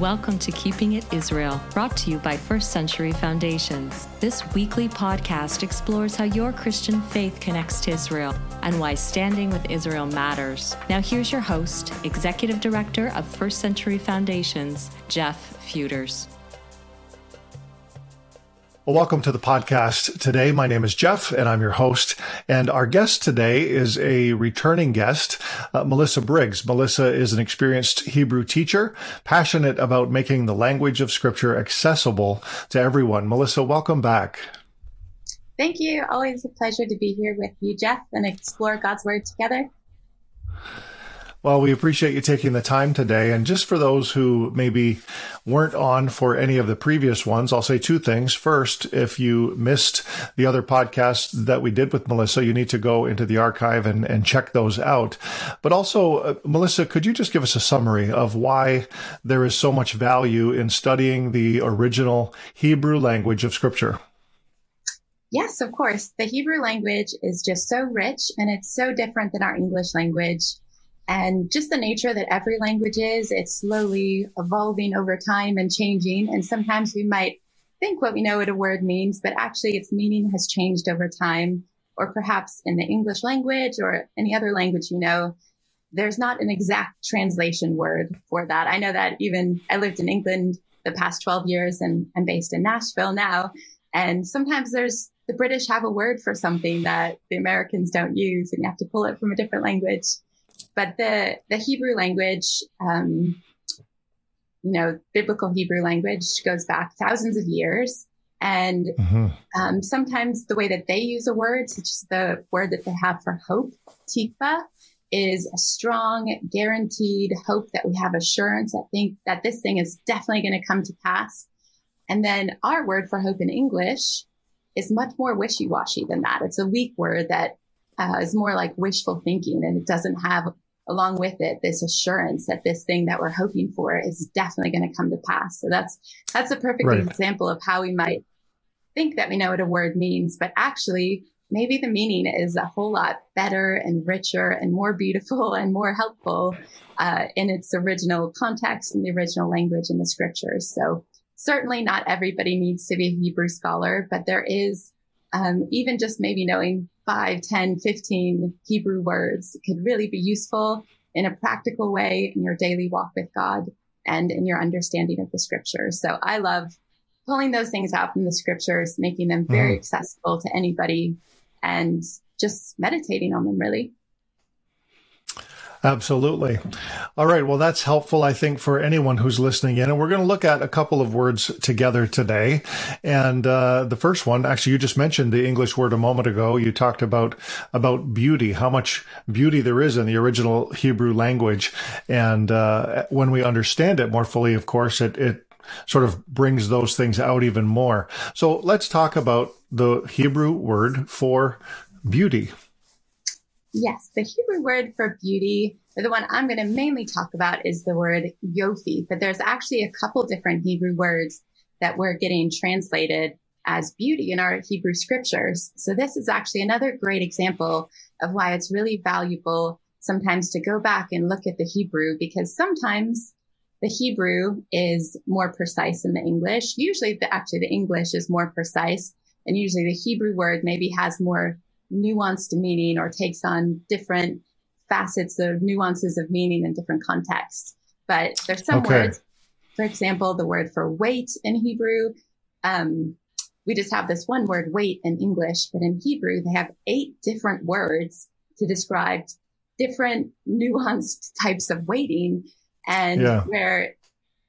Welcome to Keeping It Israel, brought to you by First Century Foundations. This weekly podcast explores how your Christian faith connects to Israel and why standing with Israel matters. Now, here's your host, Executive Director of First Century Foundations, Jeff Feuders. Well, welcome to the podcast today. My name is Jeff and I'm your host. And our guest today is a returning guest, uh, Melissa Briggs. Melissa is an experienced Hebrew teacher, passionate about making the language of scripture accessible to everyone. Melissa, welcome back. Thank you. Always a pleasure to be here with you, Jeff, and explore God's word together. Well, we appreciate you taking the time today. And just for those who maybe weren't on for any of the previous ones, I'll say two things. First, if you missed the other podcasts that we did with Melissa, you need to go into the archive and, and check those out. But also, uh, Melissa, could you just give us a summary of why there is so much value in studying the original Hebrew language of Scripture? Yes, of course. The Hebrew language is just so rich and it's so different than our English language. And just the nature that every language is, it's slowly evolving over time and changing. And sometimes we might think what we know what a word means, but actually its meaning has changed over time. Or perhaps in the English language or any other language you know, there's not an exact translation word for that. I know that even I lived in England the past 12 years and I'm based in Nashville now. And sometimes there's the British have a word for something that the Americans don't use and you have to pull it from a different language. But the, the Hebrew language, um, you know, biblical Hebrew language goes back thousands of years. And mm-hmm. um, sometimes the way that they use a word, such as the word that they have for hope, tikva, is a strong, guaranteed hope that we have assurance. I think that this thing is definitely going to come to pass. And then our word for hope in English is much more wishy-washy than that. It's a weak word that uh, is more like wishful thinking and it doesn't have along with it this assurance that this thing that we're hoping for is definitely going to come to pass. So that's that's a perfect right. example of how we might think that we know what a word means, but actually maybe the meaning is a whole lot better and richer and more beautiful and more helpful uh, in its original context in the original language in the scriptures. So certainly not everybody needs to be a Hebrew scholar, but there is um, even just maybe knowing 5, 10, 15 Hebrew words could really be useful in a practical way in your daily walk with God and in your understanding of the scriptures. So I love pulling those things out from the scriptures, making them very mm. accessible to anybody and just meditating on them really. Absolutely. All right. Well, that's helpful, I think, for anyone who's listening in. And we're going to look at a couple of words together today. And uh, the first one, actually, you just mentioned the English word a moment ago. You talked about about beauty, how much beauty there is in the original Hebrew language, and uh, when we understand it more fully, of course, it it sort of brings those things out even more. So let's talk about the Hebrew word for beauty. Yes, the Hebrew word for beauty, or the one I'm going to mainly talk about is the word yofi, but there's actually a couple different Hebrew words that we're getting translated as beauty in our Hebrew scriptures. So this is actually another great example of why it's really valuable sometimes to go back and look at the Hebrew because sometimes the Hebrew is more precise than the English. Usually the, actually the English is more precise and usually the Hebrew word maybe has more nuanced meaning or takes on different facets of nuances of meaning in different contexts. But there's some okay. words, for example, the word for wait in Hebrew. Um, we just have this one word wait in English, but in Hebrew, they have eight different words to describe different nuanced types of waiting. And yeah. where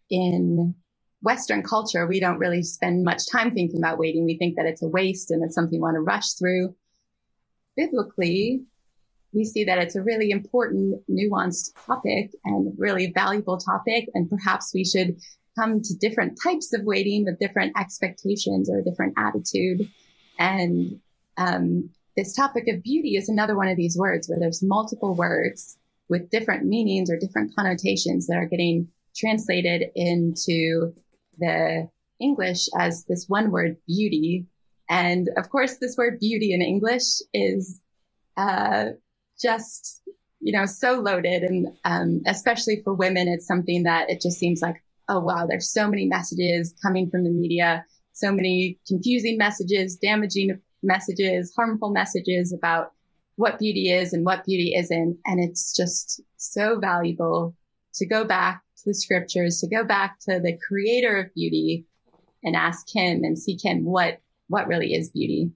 in Western culture, we don't really spend much time thinking about waiting. We think that it's a waste and it's something we want to rush through biblically, we see that it's a really important, nuanced topic and really valuable topic. And perhaps we should come to different types of waiting with different expectations or a different attitude. And um, this topic of beauty is another one of these words where there's multiple words with different meanings or different connotations that are getting translated into the English as this one word beauty and of course, this word beauty in English is uh, just, you know, so loaded. And um, especially for women, it's something that it just seems like oh wow, there's so many messages coming from the media, so many confusing messages, damaging messages, harmful messages about what beauty is and what beauty isn't. And it's just so valuable to go back to the scriptures, to go back to the creator of beauty and ask him and seek him what, what really is beauty.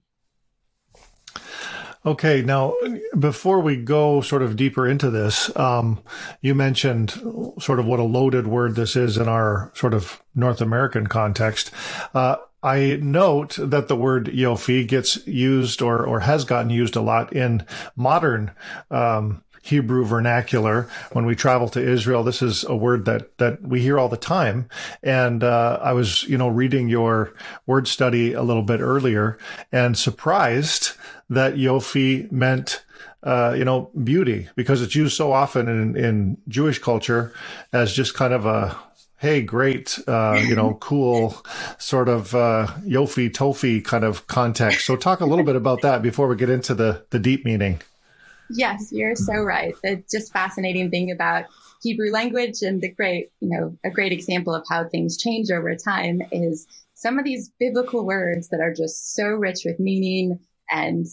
Okay, now before we go sort of deeper into this, um, you mentioned sort of what a loaded word this is in our sort of North American context. Uh, I note that the word Yofi gets used or, or has gotten used a lot in modern um, Hebrew vernacular. When we travel to Israel, this is a word that, that we hear all the time. And uh, I was, you know, reading your word study a little bit earlier and surprised that Yofi meant uh, you know, beauty because it's used so often in, in Jewish culture as just kind of a, hey, great, uh, you know, cool sort of uh, Yofi Tofi kind of context. So talk a little bit about that before we get into the, the deep meaning. Yes, you're so right. The just fascinating thing about Hebrew language and the great, you know, a great example of how things change over time is some of these biblical words that are just so rich with meaning and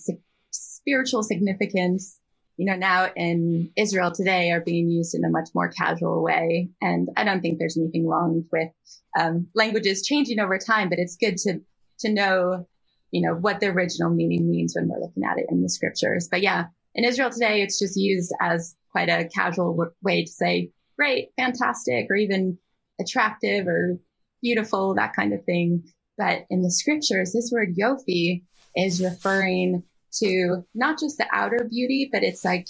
spiritual significance, you know, now in Israel today are being used in a much more casual way. And I don't think there's anything wrong with um, languages changing over time, but it's good to to know, you know, what the original meaning means when we're looking at it in the scriptures. But yeah, in Israel today, it's just used as quite a casual way to say great, fantastic, or even attractive or beautiful, that kind of thing. But in the scriptures, this word yofi is referring to not just the outer beauty, but it's like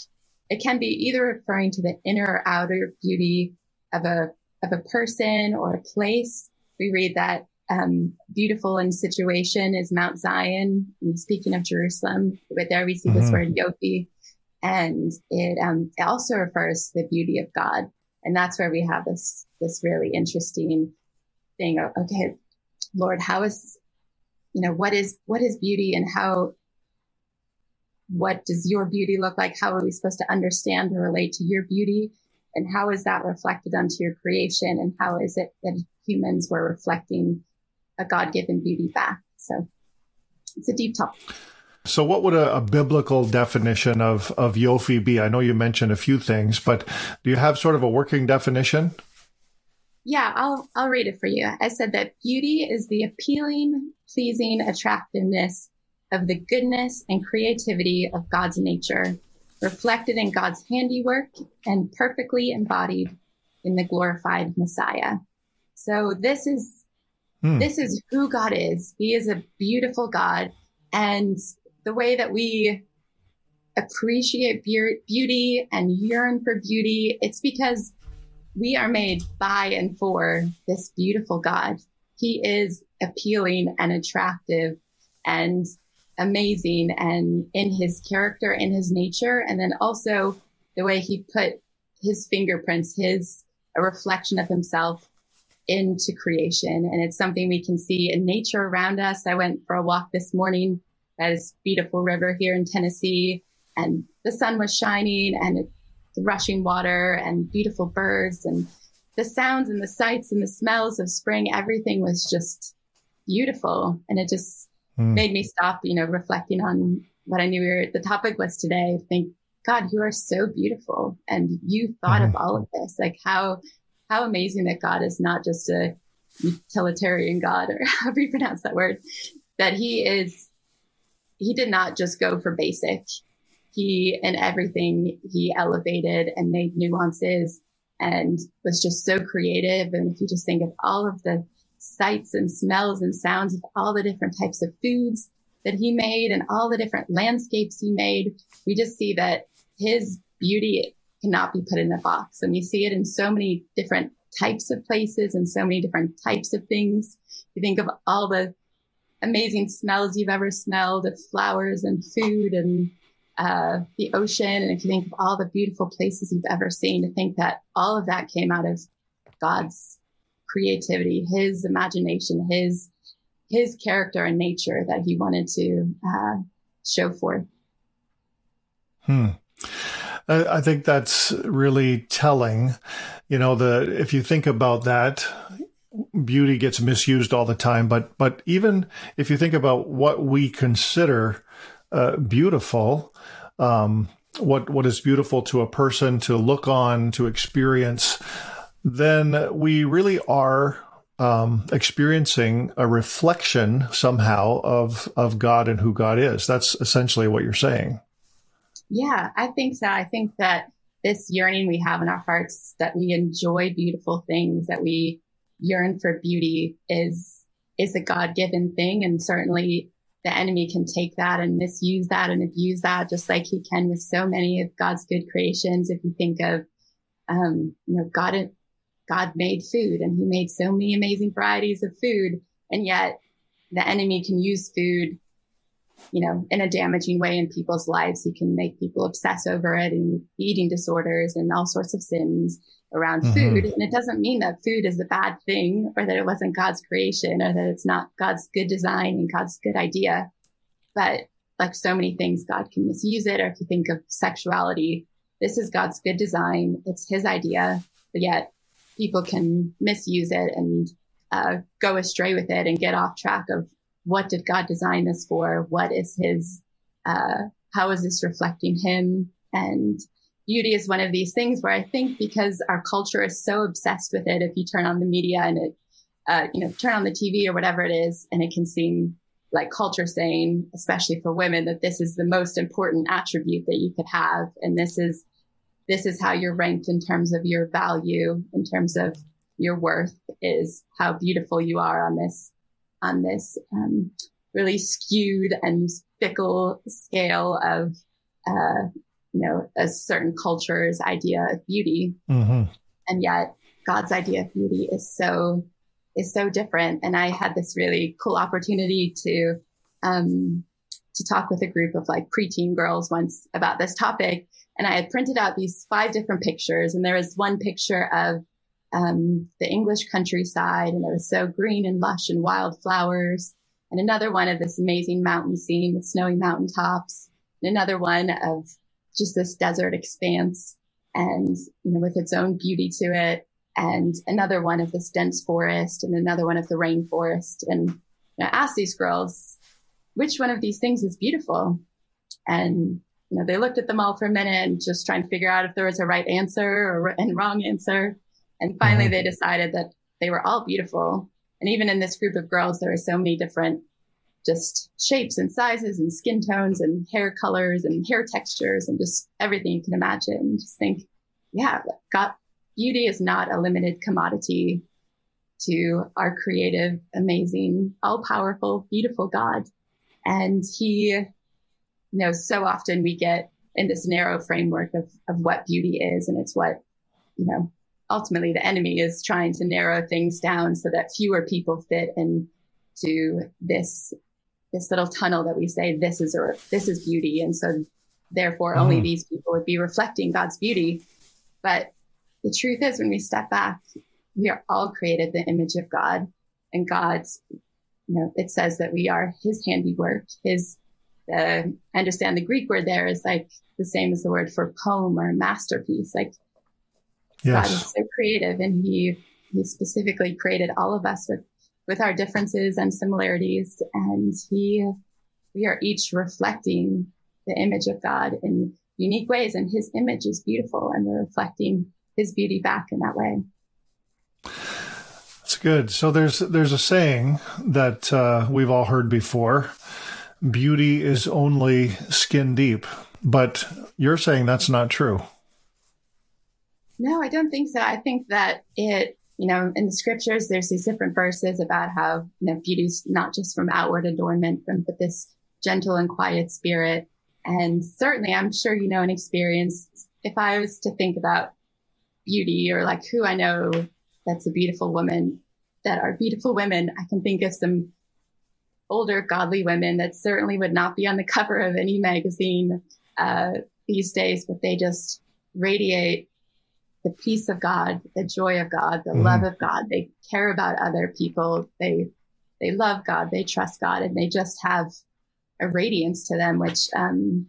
it can be either referring to the inner or outer beauty of a of a person or a place. We read that um, beautiful in situation is Mount Zion. And speaking of Jerusalem, but there we see mm-hmm. this word yofi, and it um, it also refers to the beauty of God, and that's where we have this this really interesting thing. Of, okay, Lord, how is you know what is what is beauty, and how what does your beauty look like? How are we supposed to understand or relate to your beauty? And how is that reflected onto your creation? And how is it that humans were reflecting a God given beauty back? So it's a deep topic. So, what would a, a, biblical definition of, of Yofi be? I know you mentioned a few things, but do you have sort of a working definition? Yeah, I'll, I'll read it for you. I said that beauty is the appealing, pleasing attractiveness of the goodness and creativity of God's nature, reflected in God's handiwork and perfectly embodied in the glorified Messiah. So this is hmm. this is who God is. He is a beautiful God, and the way that we appreciate be- beauty and yearn for beauty, it's because we are made by and for this beautiful God. He is appealing and attractive and amazing and in his character and his nature. And then also the way he put his fingerprints, his a reflection of himself into creation. And it's something we can see in nature around us. I went for a walk this morning this beautiful river here in Tennessee and the sun was shining and the rushing water and beautiful birds and the sounds and the sights and the smells of spring. Everything was just beautiful. And it just mm. made me stop, you know, reflecting on what I knew we were, the topic was today. Think, God, you are so beautiful. And you thought mm. of all of this. Like how, how amazing that God is not just a utilitarian God or however you pronounce that word, that he is, he did not just go for basic. He, and everything, he elevated and made nuances and was just so creative. And if you just think of all of the sights and smells and sounds of all the different types of foods that he made and all the different landscapes he made. We just see that his beauty cannot be put in a box. And we see it in so many different types of places and so many different types of things. You think of all the amazing smells you've ever smelled of flowers and food and uh, the ocean. And if you think of all the beautiful places you've ever seen, to think that all of that came out of God's creativity, his imagination, his his character and nature that he wanted to uh, show forth. Hmm. I think that's really telling. You know, the if you think about that, beauty gets misused all the time. But but even if you think about what we consider uh, beautiful, um, what what is beautiful to a person to look on, to experience, then we really are um, experiencing a reflection somehow of of God and who God is. That's essentially what you're saying. Yeah, I think so. I think that this yearning we have in our hearts that we enjoy beautiful things, that we yearn for beauty is is a God given thing, and certainly the enemy can take that and misuse that and abuse that, just like he can with so many of God's good creations. If you think of, um, you know, God God made food and he made so many amazing varieties of food. And yet the enemy can use food, you know, in a damaging way in people's lives. He can make people obsess over it and eating disorders and all sorts of sins around mm-hmm. food. And it doesn't mean that food is a bad thing or that it wasn't God's creation or that it's not God's good design and God's good idea. But like so many things, God can misuse it. Or if you think of sexuality, this is God's good design. It's his idea, but yet people can misuse it and uh, go astray with it and get off track of what did God design this for? What is his, uh, how is this reflecting him? And beauty is one of these things where I think because our culture is so obsessed with it, if you turn on the media and it, uh, you know, turn on the TV or whatever it is, and it can seem like culture saying, especially for women, that this is the most important attribute that you could have. And this is this is how you're ranked in terms of your value, in terms of your worth is how beautiful you are on this, on this, um, really skewed and fickle scale of, uh, you know, a certain culture's idea of beauty. Mm-hmm. And yet God's idea of beauty is so, is so different. And I had this really cool opportunity to, um, to talk with a group of like preteen girls once about this topic. And I had printed out these five different pictures. And there was one picture of um, the English countryside, and it was so green and lush and wild flowers. And another one of this amazing mountain scene with snowy mountaintops. And another one of just this desert expanse and, you know, with its own beauty to it. And another one of this dense forest and another one of the rainforest. And you know, I asked these girls, which one of these things is beautiful? And you know, they looked at them all for a minute and just trying to figure out if there was a right answer or and wrong answer. And finally, mm-hmm. they decided that they were all beautiful. And even in this group of girls, there are so many different just shapes and sizes and skin tones and hair colors and hair textures and just everything you can imagine. Just think, yeah, God, beauty is not a limited commodity to our creative, amazing, all powerful, beautiful God. And he you know, so often we get in this narrow framework of, of what beauty is. And it's what, you know, ultimately the enemy is trying to narrow things down so that fewer people fit into this, this little tunnel that we say, this is, or this is beauty. And so therefore mm-hmm. only these people would be reflecting God's beauty. But the truth is when we step back, we are all created the image of God and God's, you know, it says that we are his handiwork, his uh, I understand the Greek word there is like the same as the word for poem or masterpiece. Like yes. God is so creative and he, he specifically created all of us with, with our differences and similarities. And he, we are each reflecting the image of God in unique ways. And his image is beautiful and we're reflecting his beauty back in that way. That's good. So there's, there's a saying that, uh, we've all heard before beauty is only skin deep. But you're saying that's not true. No, I don't think so. I think that it, you know, in the scriptures, there's these different verses about how, you know, beauty's not just from outward adornment, but this gentle and quiet spirit. And certainly, I'm sure you know an experience. If I was to think about beauty or like who I know that's a beautiful woman, that are beautiful women, I can think of some older godly women that certainly would not be on the cover of any magazine uh, these days, but they just radiate the peace of God, the joy of God, the mm-hmm. love of God. They care about other people. They they love God. They trust God, and they just have a radiance to them, which um,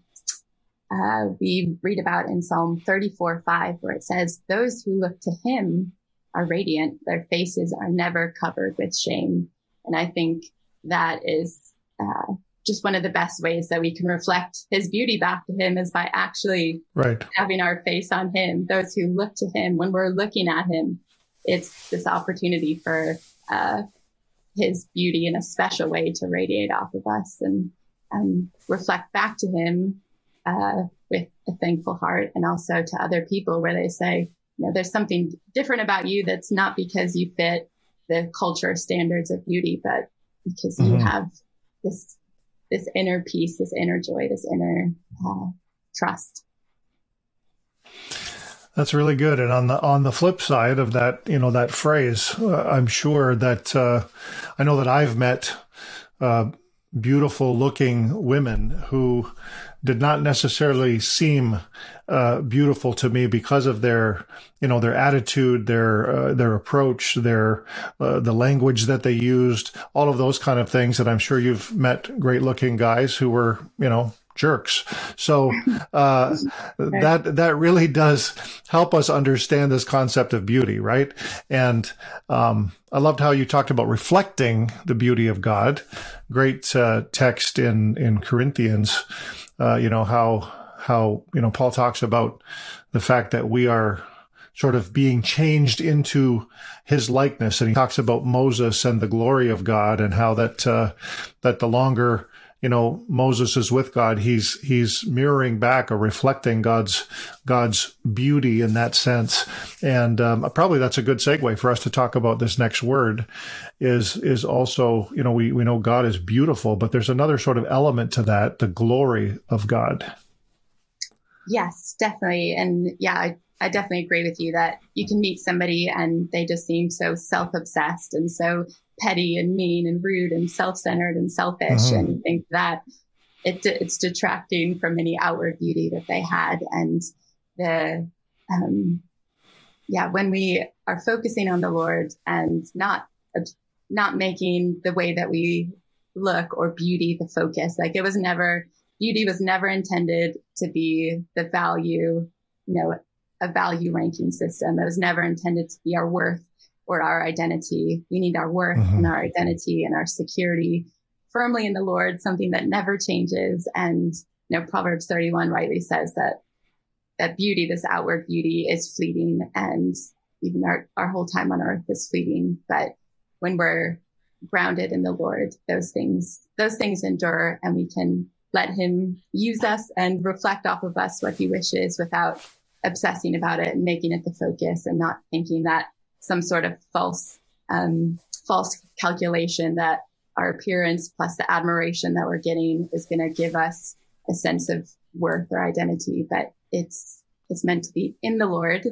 uh, we read about in Psalm 34 5, where it says, Those who look to him are radiant, their faces are never covered with shame. And I think that is uh, just one of the best ways that we can reflect his beauty back to him is by actually right. having our face on him. Those who look to him, when we're looking at him, it's this opportunity for uh, his beauty in a special way to radiate off of us and um, reflect back to him uh, with a thankful heart and also to other people where they say, you know, there's something different about you that's not because you fit the culture standards of beauty, but because mm-hmm. you have this this inner peace, this inner joy, this inner uh, trust. That's really good. And on the on the flip side of that, you know, that phrase, uh, I'm sure that uh, I know that I've met uh, beautiful looking women who did not necessarily seem uh, beautiful to me because of their, you know, their attitude, their uh, their approach, their uh, the language that they used, all of those kind of things. And I'm sure you've met great looking guys who were, you know, jerks. So uh, that that really does help us understand this concept of beauty, right? And um, I loved how you talked about reflecting the beauty of God. Great uh, text in in Corinthians. Uh, you know how how you know Paul talks about the fact that we are sort of being changed into his likeness and he talks about Moses and the glory of God and how that uh, that the longer you know, Moses is with God. He's, he's mirroring back or reflecting God's, God's beauty in that sense. And, um, probably that's a good segue for us to talk about this next word is, is also, you know, we, we know God is beautiful, but there's another sort of element to that, the glory of God. Yes, definitely. And yeah, I, I definitely agree with you that you can meet somebody and they just seem so self obsessed and so petty and mean and rude and self-centered and selfish mm-hmm. and think that it, it's detracting from any outward beauty that they had and the um, yeah when we are focusing on the lord and not not making the way that we look or beauty the focus like it was never beauty was never intended to be the value you know a value ranking system it was never intended to be our worth or our identity. We need our worth mm-hmm. and our identity and our security firmly in the Lord, something that never changes. And, you know, Proverbs 31 rightly says that, that beauty, this outward beauty is fleeting and even our, our whole time on earth is fleeting. But when we're grounded in the Lord, those things, those things endure and we can let him use us and reflect off of us what he wishes without obsessing about it and making it the focus and not thinking that some sort of false um, false calculation that our appearance plus the admiration that we're getting is going to give us a sense of worth or identity. But it's it's meant to be in the Lord.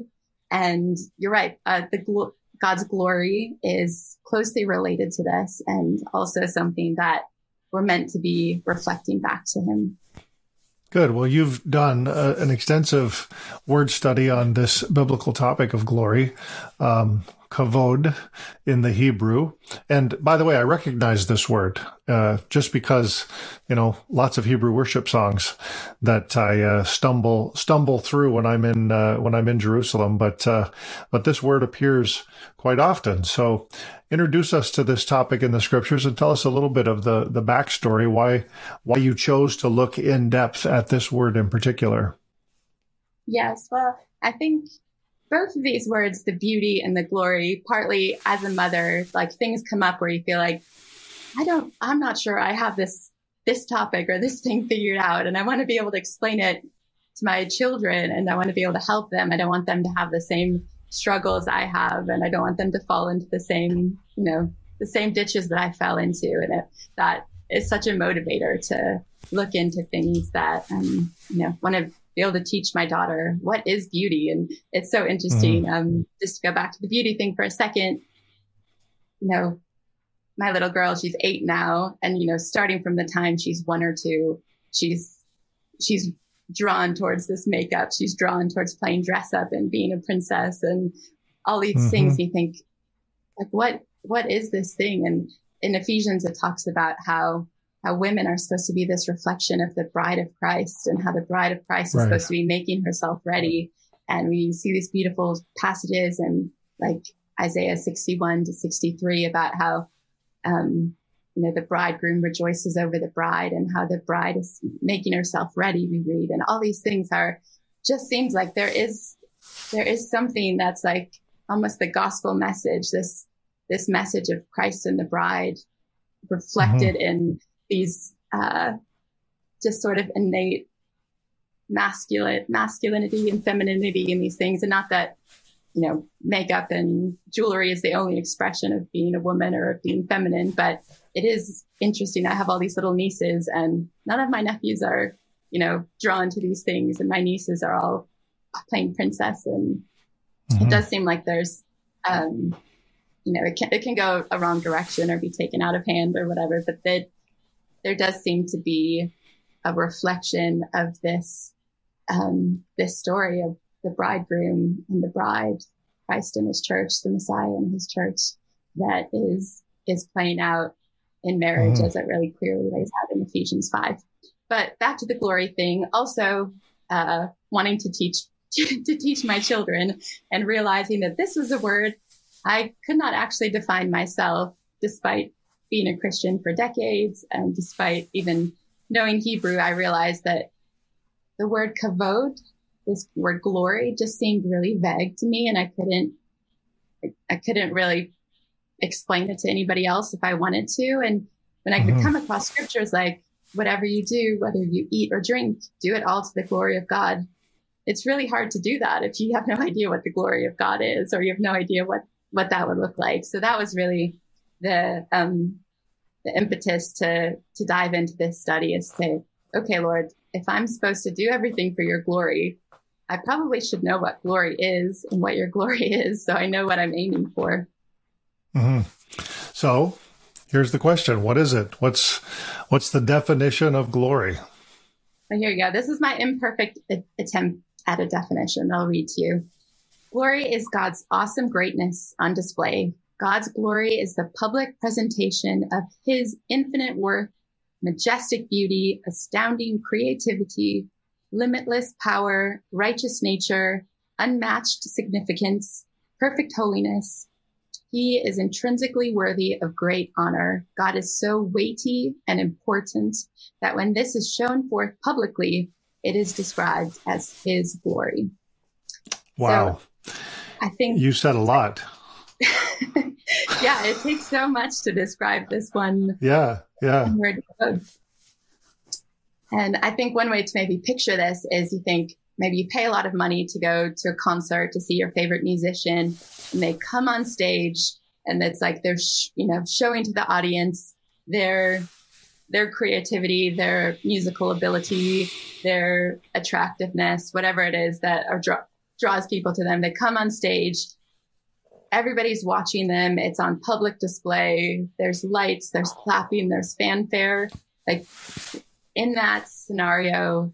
And you're right. Uh, the glo- God's glory is closely related to this, and also something that we're meant to be reflecting back to Him. Good. Well, you've done uh, an extensive word study on this biblical topic of glory. Um, kavod in the Hebrew. And by the way, I recognize this word uh, just because you know lots of Hebrew worship songs that I uh, stumble stumble through when I'm in uh, when I'm in Jerusalem. But uh, but this word appears quite often. So introduce us to this topic in the scriptures and tell us a little bit of the the backstory why why you chose to look in depth at this word in particular. Yes, well, I think both of these words, the beauty and the glory, partly as a mother, like things come up where you feel like, I don't, I'm not sure I have this, this topic or this thing figured out. And I want to be able to explain it to my children and I want to be able to help them. I don't want them to have the same struggles I have and I don't want them to fall into the same, you know, the same ditches that I fell into. And it, that is such a motivator to look into things that, um, you know, one of be able to teach my daughter what is beauty. And it's so interesting. Mm-hmm. Um, just to go back to the beauty thing for a second, you know, my little girl, she's eight now. And, you know, starting from the time she's one or two, she's, she's drawn towards this makeup. She's drawn towards playing dress up and being a princess and all these mm-hmm. things. You think like, what, what is this thing? And in Ephesians, it talks about how how women are supposed to be this reflection of the bride of Christ and how the bride of Christ is supposed to be making herself ready. And we see these beautiful passages and like Isaiah 61 to 63 about how, um, you know, the bridegroom rejoices over the bride and how the bride is making herself ready. We read and all these things are just seems like there is, there is something that's like almost the gospel message, this, this message of Christ and the bride reflected mm-hmm. in these, uh, just sort of innate masculine masculinity and femininity in these things. And not that you know makeup and jewelry is the only expression of being a woman or of being feminine but it is interesting. I have all these little nieces and none of my nephews are you know drawn to these things. And my nieces are all playing princess. And mm-hmm. it does seem like there's um you know it can it can go a wrong direction or be taken out of hand or whatever but that there does seem to be a reflection of this um, this story of the bridegroom and the bride, Christ and his church, the Messiah and his church, that is is playing out in marriage mm-hmm. as it really clearly lays out in Ephesians five. But back to the glory thing, also uh, wanting to teach to teach my children and realizing that this was a word I could not actually define myself, despite being a Christian for decades and despite even knowing Hebrew. I realized that the word kavod, this word glory, just seemed really vague to me, and I couldn't, I couldn't really explain it to anybody else if I wanted to. And when I could mm-hmm. come across scriptures like, whatever you do, whether you eat or drink, do it all to the glory of God. It's really hard to do that if you have no idea what the glory of God is, or you have no idea what what that would look like. So that was really the um, the impetus to to dive into this study is say, okay, Lord, if I'm supposed to do everything for your glory, I probably should know what glory is and what your glory is, so I know what I'm aiming for. Mm-hmm. So, here's the question: What is it? What's what's the definition of glory? Well, here you go. This is my imperfect attempt at a definition. I'll read to you. Glory is God's awesome greatness on display. God's glory is the public presentation of His infinite worth majestic beauty, astounding creativity, limitless power, righteous nature, unmatched significance, perfect holiness. He is intrinsically worthy of great honor. God is so weighty and important that when this is shown forth publicly, it is described as his glory. Wow. So, I think you said a lot. Yeah, it takes so much to describe this one. Yeah, yeah. And I think one way to maybe picture this is you think maybe you pay a lot of money to go to a concert to see your favorite musician, and they come on stage, and it's like they're sh- you know showing to the audience their their creativity, their musical ability, their attractiveness, whatever it is that draw- draws people to them. They come on stage everybody's watching them. It's on public display. There's lights, there's clapping, there's fanfare. Like in that scenario,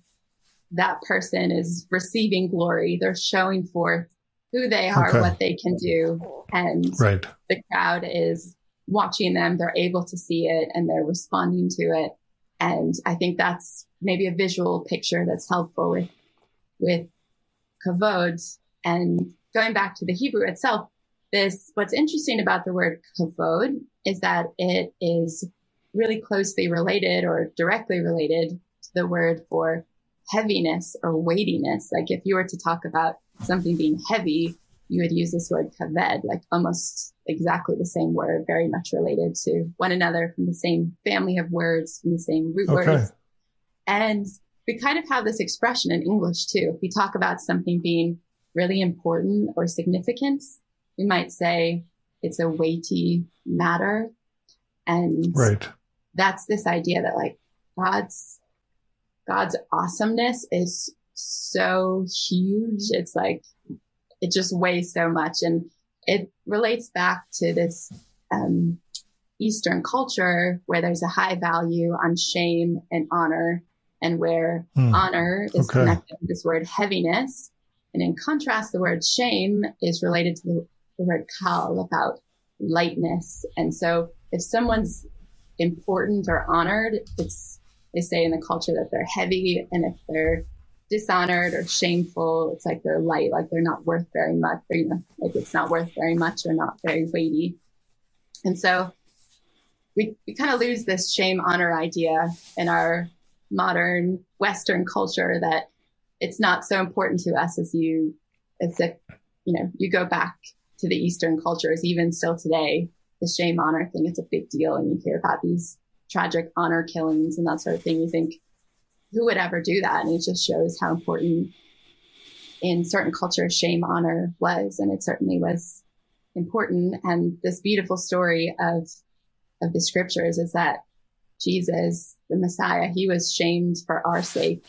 that person is receiving glory. They're showing forth who they are, okay. what they can do. And right. the crowd is watching them. They're able to see it and they're responding to it. And I think that's maybe a visual picture that's helpful with, with kavod. And going back to the Hebrew itself, this, what's interesting about the word kavod is that it is really closely related or directly related to the word for heaviness or weightiness. Like if you were to talk about something being heavy, you would use this word kaved, like almost exactly the same word, very much related to one another from the same family of words, from the same root okay. words. And we kind of have this expression in English too. If we talk about something being really important or significant, we might say it's a weighty matter. And right. that's this idea that like God's, God's awesomeness is so huge. It's like, it just weighs so much. And it relates back to this, um, Eastern culture where there's a high value on shame and honor and where hmm. honor is okay. connected to this word heaviness. And in contrast, the word shame is related to the the word kal about lightness. And so if someone's important or honored, it's they say in the culture that they're heavy, and if they're dishonored or shameful, it's like they're light, like they're not worth very much, or you know, like it's not worth very much or not very weighty. And so we, we kind of lose this shame honor idea in our modern Western culture that it's not so important to us as you, as if, you know, you go back to the Eastern cultures, even still today, the shame honor thing, it's a big deal. And you hear about these tragic honor killings and that sort of thing. You think, who would ever do that? And it just shows how important in certain cultures shame honor was. And it certainly was important. And this beautiful story of of the scriptures is that Jesus, the Messiah, he was shamed for our sake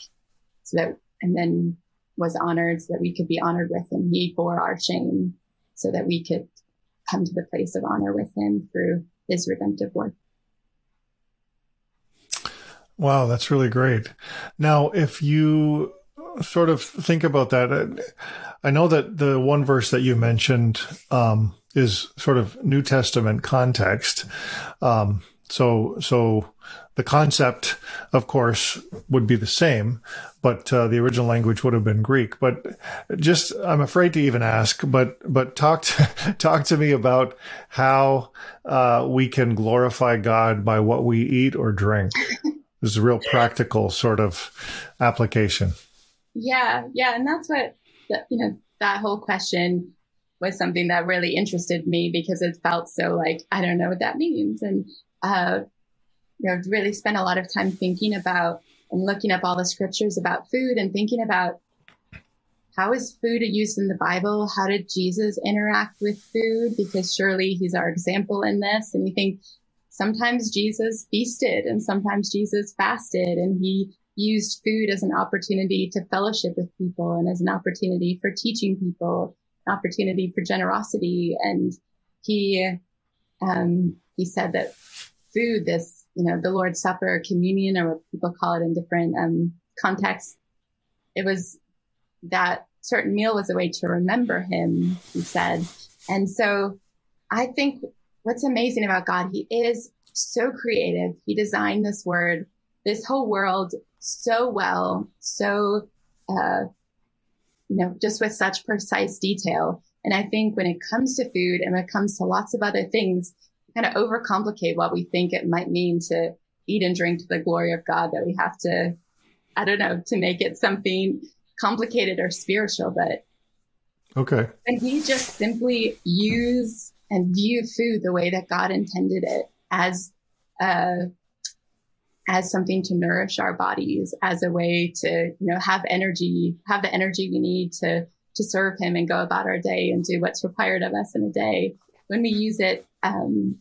so that, and then was honored so that we could be honored with him. He bore our shame so that we could come to the place of honor with him through his redemptive work. Wow, that's really great. Now, if you sort of think about that, I know that the one verse that you mentioned um, is sort of New Testament context. Um, so, so the concept, of course, would be the same, but uh, the original language would have been Greek. But just, I'm afraid to even ask. But but talk to, talk to me about how uh, we can glorify God by what we eat or drink. this is a real practical sort of application. Yeah, yeah, and that's what you know. That whole question was something that really interested me because it felt so like I don't know what that means, and uh, you know, really spent a lot of time thinking about and looking up all the scriptures about food and thinking about how is food used in the Bible? How did Jesus interact with food? Because surely he's our example in this. And we think sometimes Jesus feasted and sometimes Jesus fasted and he used food as an opportunity to fellowship with people and as an opportunity for teaching people an opportunity for generosity. And he, um, he said that food, this, you know, the Lord's Supper, communion, or what people call it in different, um, contexts, it was that certain meal was a way to remember him, he said. And so I think what's amazing about God, he is so creative. He designed this word, this whole world so well, so, uh, you know, just with such precise detail. And I think when it comes to food and when it comes to lots of other things, kind of overcomplicate what we think it might mean to eat and drink to the glory of God that we have to, I don't know, to make it something complicated or spiritual, but okay. And we just simply use and view food the way that God intended it as uh, as something to nourish our bodies, as a way to, you know, have energy, have the energy we need to, to serve him and go about our day and do what's required of us in a day. When we use it, um,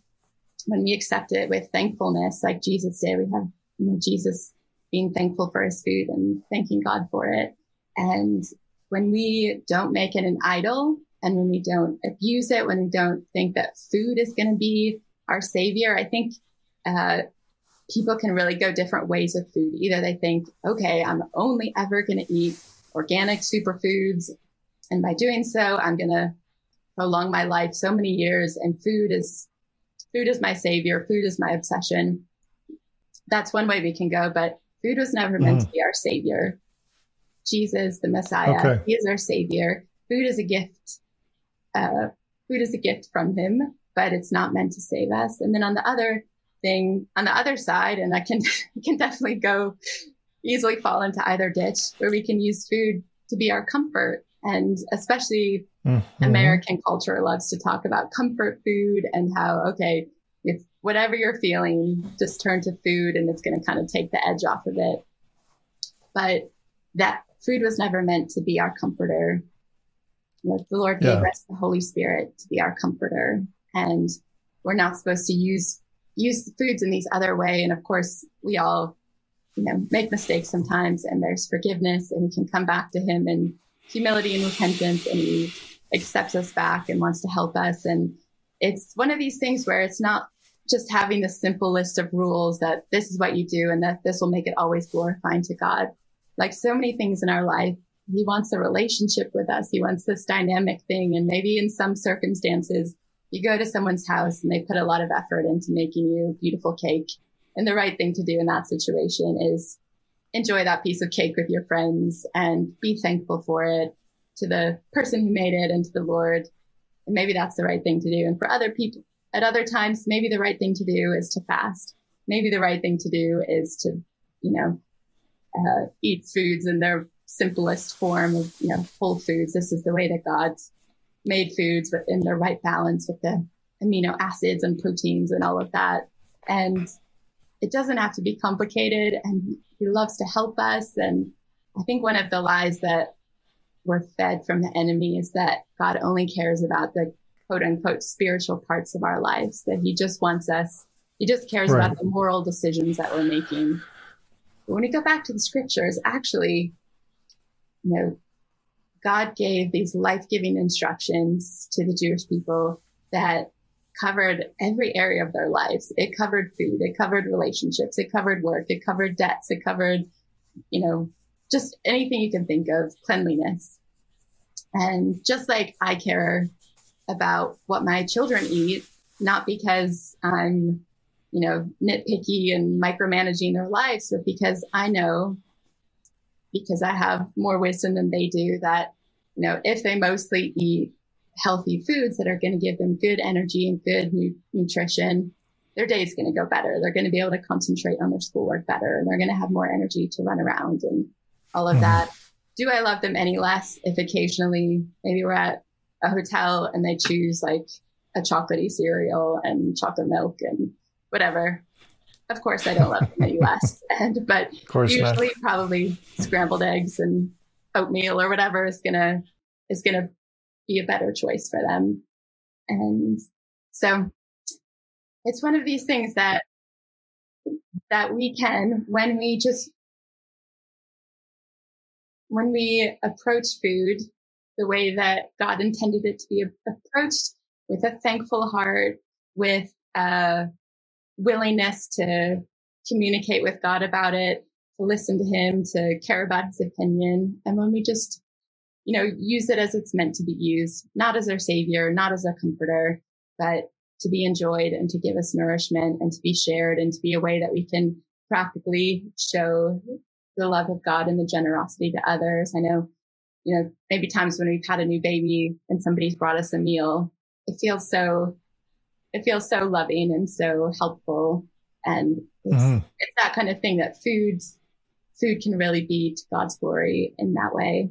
when we accept it with thankfulness, like Jesus did, we have, you know, Jesus being thankful for his food and thanking God for it. And when we don't make it an idol and when we don't abuse it, when we don't think that food is going to be our savior, I think, uh, people can really go different ways with food. Either they think, okay, I'm only ever going to eat organic superfoods. And by doing so, I'm going to prolong my life so many years. And food is, food is my savior. Food is my obsession. That's one way we can go, but food was never meant mm. to be our savior. Jesus, the Messiah, okay. he is our savior. Food is a gift. Uh, food is a gift from him, but it's not meant to save us. And then on the other thing on the other side, and I can can definitely go easily fall into either ditch where we can use food to be our comfort. And especially mm-hmm. American culture loves to talk about comfort food and how, okay, if whatever you're feeling, just turn to food and it's going to kind of take the edge off of it. But that food was never meant to be our comforter. The Lord yeah. gave us the Holy Spirit to be our comforter. And we're not supposed to use use foods in these other way. And of course, we all, you know, make mistakes sometimes and there's forgiveness and we can come back to him in humility and repentance and he accepts us back and wants to help us. And it's one of these things where it's not just having this simple list of rules that this is what you do and that this will make it always glorifying to God. Like so many things in our life, he wants a relationship with us. He wants this dynamic thing. And maybe in some circumstances, you go to someone's house and they put a lot of effort into making you a beautiful cake. And the right thing to do in that situation is enjoy that piece of cake with your friends and be thankful for it to the person who made it and to the Lord. And maybe that's the right thing to do. And for other people, at other times, maybe the right thing to do is to fast. Maybe the right thing to do is to, you know, uh, eat foods in their simplest form of, you know, whole foods. This is the way that God's made foods, but in the right balance with the amino acids and proteins and all of that. And it doesn't have to be complicated. And he loves to help us. And I think one of the lies that we're fed from the enemy is that God only cares about the quote unquote spiritual parts of our lives, that he just wants us, he just cares right. about the moral decisions that we're making. But when we go back to the scriptures, actually, you know, God gave these life giving instructions to the Jewish people that covered every area of their lives. It covered food. It covered relationships. It covered work. It covered debts. It covered, you know, just anything you can think of, cleanliness. And just like I care about what my children eat, not because I'm, you know, nitpicky and micromanaging their lives, but because I know, because I have more wisdom than they do, that, you know, if they mostly eat healthy foods that are going to give them good energy and good nu- nutrition, their day is going to go better. They're going to be able to concentrate on their schoolwork better and they're going to have more energy to run around and all of mm-hmm. that. Do I love them any less if occasionally maybe we're at a hotel and they choose like a chocolatey cereal and chocolate milk and whatever? Of course, I don't love them any less. And, but usually not. probably scrambled eggs and oatmeal or whatever is going to, is going to be a better choice for them. And so it's one of these things that, that we can, when we just, when we approach food the way that God intended it to be approached with a thankful heart, with a willingness to communicate with God about it, to listen to him, to care about his opinion. And when we just you know, use it as it's meant to be used, not as our savior, not as a comforter, but to be enjoyed and to give us nourishment and to be shared and to be a way that we can practically show the love of God and the generosity to others. I know, you know, maybe times when we've had a new baby and somebody's brought us a meal, it feels so, it feels so loving and so helpful. And it's, mm-hmm. it's that kind of thing that food, food can really be to God's glory in that way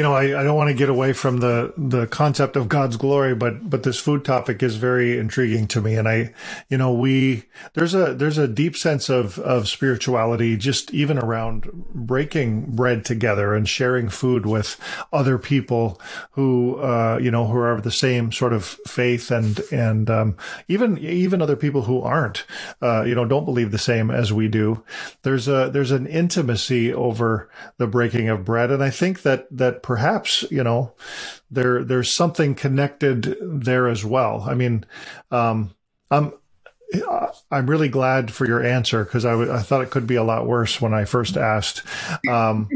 you know, I, I don't want to get away from the the concept of God's glory, but but this food topic is very intriguing to me. And I, you know, we there's a there's a deep sense of of spirituality just even around breaking bread together and sharing food with other people who uh, you know who are of the same sort of faith and and um, even even other people who aren't uh, you know don't believe the same as we do. There's a there's an intimacy over the breaking of bread, and I think that that perhaps you know there there's something connected there as well. I mean, um, I'm I'm really glad for your answer because I, w- I thought it could be a lot worse when I first asked. Because um,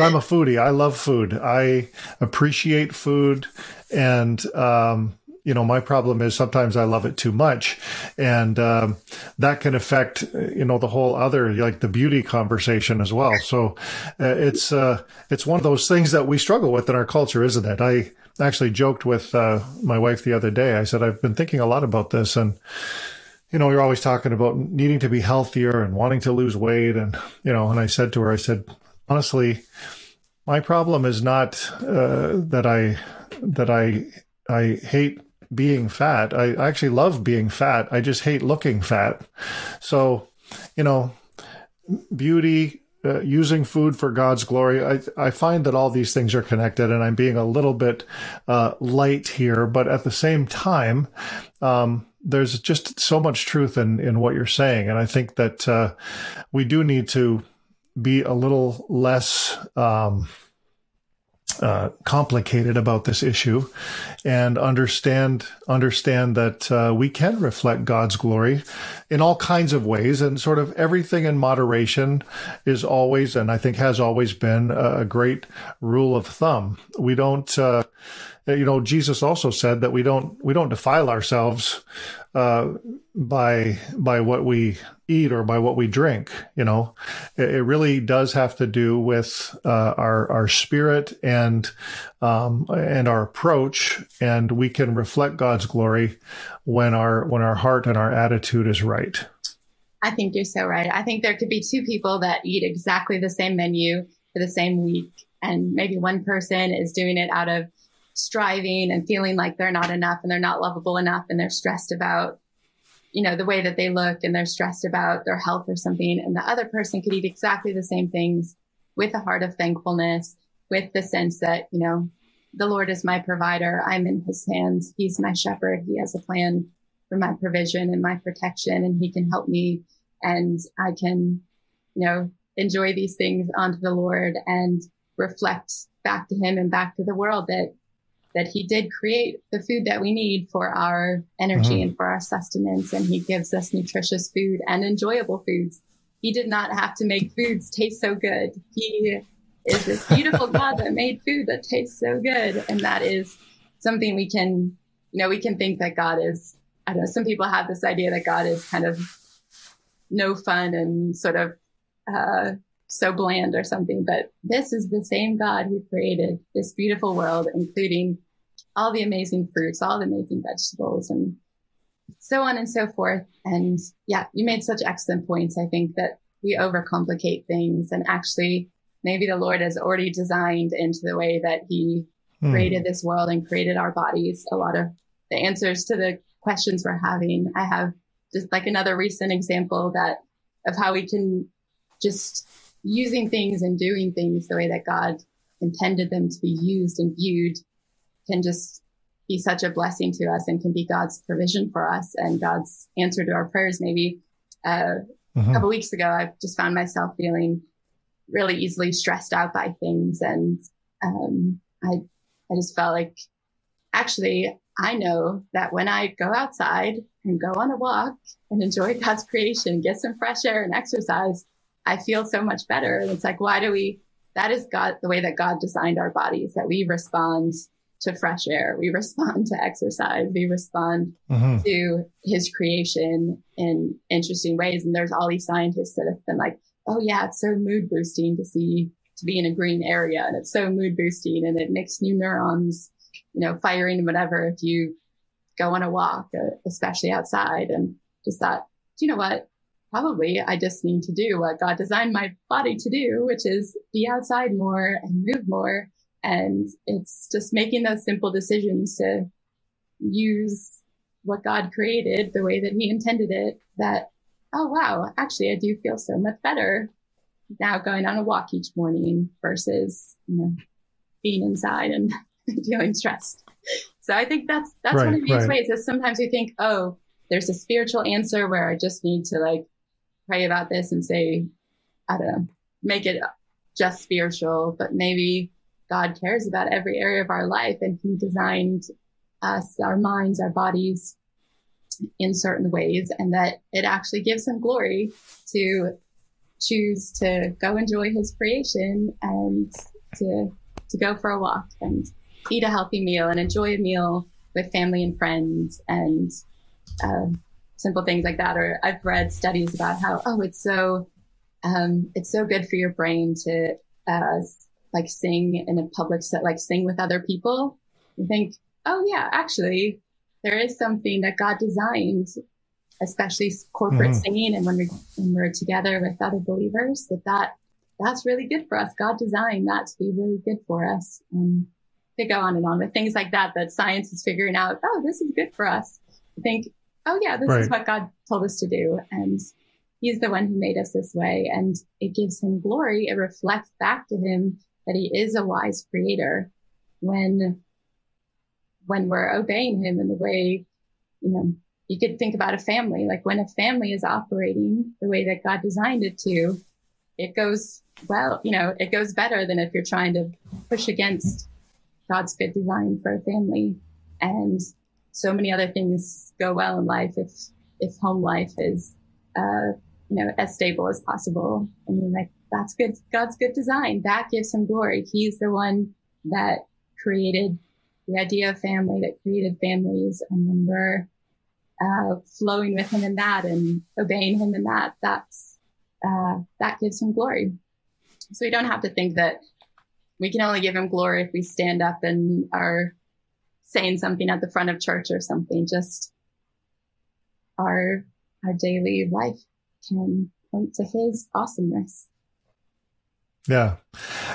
I'm a foodie, I love food, I appreciate food, and um, you know, my problem is sometimes I love it too much, and um, that can affect you know the whole other like the beauty conversation as well. So uh, it's uh, it's one of those things that we struggle with in our culture, isn't it? I actually joked with uh, my wife the other day. I said I've been thinking a lot about this, and you know, you're always talking about needing to be healthier and wanting to lose weight, and you know, and I said to her, I said honestly. My problem is not uh, that I that I I hate being fat. I actually love being fat. I just hate looking fat. So, you know, beauty, uh, using food for God's glory. I, I find that all these things are connected, and I'm being a little bit uh, light here, but at the same time, um, there's just so much truth in in what you're saying, and I think that uh, we do need to be a little less. Um, uh, complicated about this issue and understand understand that uh, we can reflect God's glory in all kinds of ways and sort of everything in moderation is always and I think has always been a, great rule of thumb. We don't uh, you know, Jesus also said that we don't we don't defile ourselves uh, by by what we eat or by what we drink. You know, it, it really does have to do with uh, our our spirit and um, and our approach, and we can reflect God's glory when our when our heart and our attitude is right. I think you're so right. I think there could be two people that eat exactly the same menu for the same week, and maybe one person is doing it out of striving and feeling like they're not enough and they're not lovable enough and they're stressed about you know the way that they look and they're stressed about their health or something. And the other person could eat exactly the same things with a heart of thankfulness with the sense that you know the lord is my provider. I'm in his hands. He's my shepherd. He has a plan for my provision and my protection and he can help me and i can you know enjoy these things unto the lord and reflect back to him and back to the world that that he did create the food that we need for our energy mm-hmm. and for our sustenance. And he gives us nutritious food and enjoyable foods. He did not have to make foods taste so good. He is this beautiful God that made food that tastes so good. And that is something we can, you know, we can think that God is, I don't know, some people have this idea that God is kind of no fun and sort of, uh, so bland or something, but this is the same God who created this beautiful world, including all the amazing fruits, all the amazing vegetables and so on and so forth. And yeah, you made such excellent points. I think that we overcomplicate things and actually maybe the Lord has already designed into the way that he hmm. created this world and created our bodies. A lot of the answers to the questions we're having. I have just like another recent example that of how we can just using things and doing things the way that God intended them to be used and viewed can just be such a blessing to us and can be God's provision for us and God's answer to our prayers. Maybe uh, mm-hmm. a couple weeks ago, I just found myself feeling really easily stressed out by things, and um, I I just felt like actually I know that when I go outside and go on a walk and enjoy God's creation, get some fresh air and exercise, I feel so much better. And it's like, why do we, that is God, the way that God designed our bodies, that we respond to fresh air. We respond to exercise. We respond mm-hmm. to his creation in interesting ways. And there's all these scientists that have been like, oh yeah, it's so mood boosting to see, to be in a green area and it's so mood boosting and it makes new neurons, you know, firing and whatever if you go on a walk, uh, especially outside and just thought, do you know what? Probably I just need to do what God designed my body to do, which is be outside more and move more. And it's just making those simple decisions to use what God created the way that he intended it that, oh, wow, actually, I do feel so much better now going on a walk each morning versus, you know, being inside and feeling stressed. So I think that's, that's right, one of these right. ways is sometimes we think, oh, there's a spiritual answer where I just need to like pray about this and say, I don't know, make it just spiritual, but maybe God cares about every area of our life and he designed us, our minds, our bodies in certain ways and that it actually gives him glory to choose to go enjoy his creation and to, to go for a walk and eat a healthy meal and enjoy a meal with family and friends and, uh, simple things like that. Or I've read studies about how, oh, it's so, um, it's so good for your brain to, uh, like sing in a public set, like sing with other people. You think, oh yeah, actually there is something that God designed, especially corporate mm-hmm. singing. And when, we're, when we're together with other believers that that, that's really good for us. God designed that to be really good for us. And they go on and on with things like that, that science is figuring out, oh, this is good for us. I think oh yeah, this right. is what God told us to do. And he's the one who made us this way. And it gives him glory. It reflects back to him that he is a wise creator when, when we're obeying him in the way, you know, you could think about a family, like when a family is operating the way that God designed it to, it goes well, you know, it goes better than if you're trying to push against God's good design for a family. And so many other things go well in life if if home life is uh, you know as stable as possible. I mean, like that's good. God's good design. That gives him glory. He's the one that created the idea of family that created families. And when we're uh, flowing with him in that and obeying him in that, that's, uh, that gives him glory. So we don't have to think that we can only give him glory if we stand up and are saying something at the front of church or something. Just our, our daily life can point to his awesomeness. Yeah.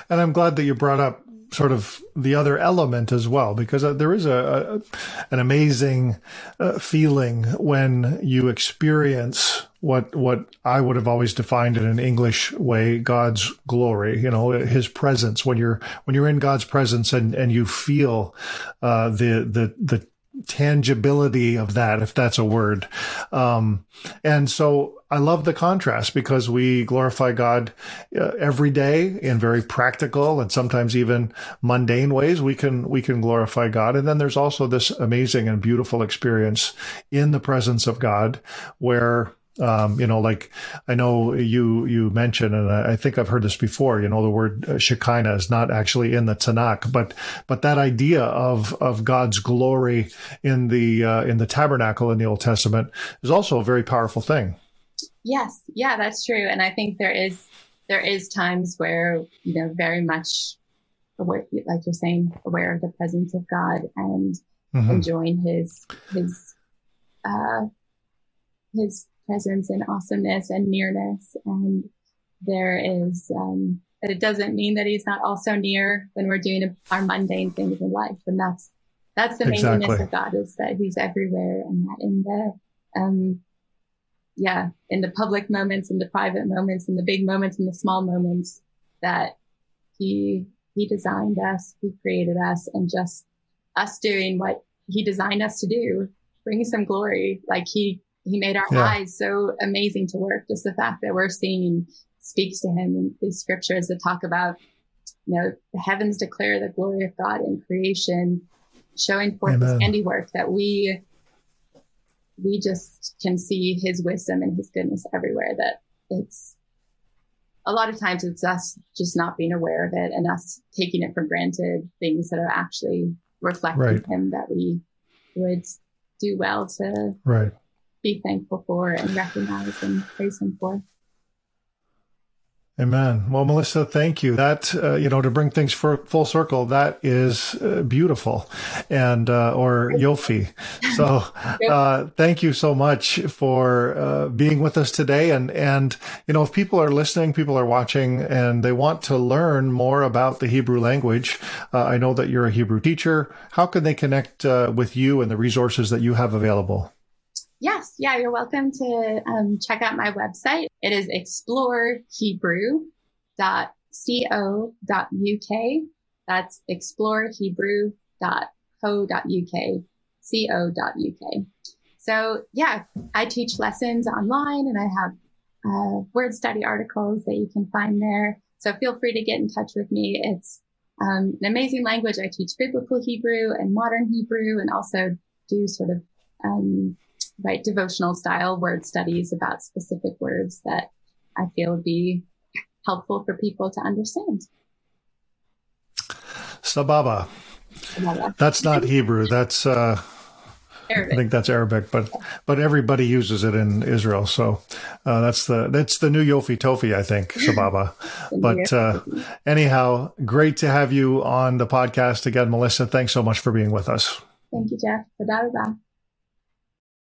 And I'm glad that you brought up sort of the other element as well, because uh, there is a, a an amazing uh, feeling when you experience what what I would have always defined in an English way, God's glory. You know, His presence. When you're when you're in God's presence and and you feel uh, the the the tangibility of that, if that's a word. Um, and so I love the contrast because we glorify God uh, every day in very practical and sometimes even mundane ways. We can we can glorify God, and then there's also this amazing and beautiful experience in the presence of God where um, you know, like I know you you mentioned, and I think I've heard this before. You know, the word uh, Shekinah is not actually in the Tanakh, but but that idea of of God's glory in the uh, in the tabernacle in the Old Testament is also a very powerful thing. Yes, yeah, that's true, and I think there is there is times where you know very much aware, like you're saying, aware of the presence of God and mm-hmm. enjoying His His uh, His presence and awesomeness and nearness. And there is, um, it doesn't mean that he's not also near when we're doing our mundane things in life. And that's, that's the exactly. of God is that he's everywhere and that in the, um, yeah, in the public moments, in the private moments, in the big moments, in the small moments that he, he designed us, he created us and just us doing what he designed us to do, brings some glory. Like he he made our yeah. eyes so amazing to work. Just the fact that we're seeing speaks to him in these scriptures that talk about, you know, the heavens declare the glory of God in creation, showing forth Amen. his handiwork that we, we just can see his wisdom and his goodness everywhere that it's, a lot of times it's us just not being aware of it and us taking it for granted, things that are actually reflecting right. him that we would do well to right be thankful for and recognize and praise Him for. Amen. Well, Melissa, thank you. That uh, you know to bring things for full circle, that is uh, beautiful, and uh, or Yofi. So, uh, thank you so much for uh, being with us today. And and you know, if people are listening, people are watching, and they want to learn more about the Hebrew language, uh, I know that you're a Hebrew teacher. How can they connect with you and the resources that you have available? Yes, yeah, you're welcome to um, check out my website. It is explorehebrew.co.uk. That's explorehebrew.co.uk, co.uk. So yeah, I teach lessons online and I have uh, word study articles that you can find there. So feel free to get in touch with me. It's um, an amazing language. I teach biblical Hebrew and modern Hebrew and also do sort of um, write devotional style word studies about specific words that I feel would be helpful for people to understand. Sababa. That's not Hebrew. That's uh, Arabic. I think that's Arabic, but but everybody uses it in Israel. So uh, that's the that's the new Yofi Tofi, I think, Sababa. but uh, anyhow, great to have you on the podcast again, Melissa. Thanks so much for being with us. Thank you, Jeff.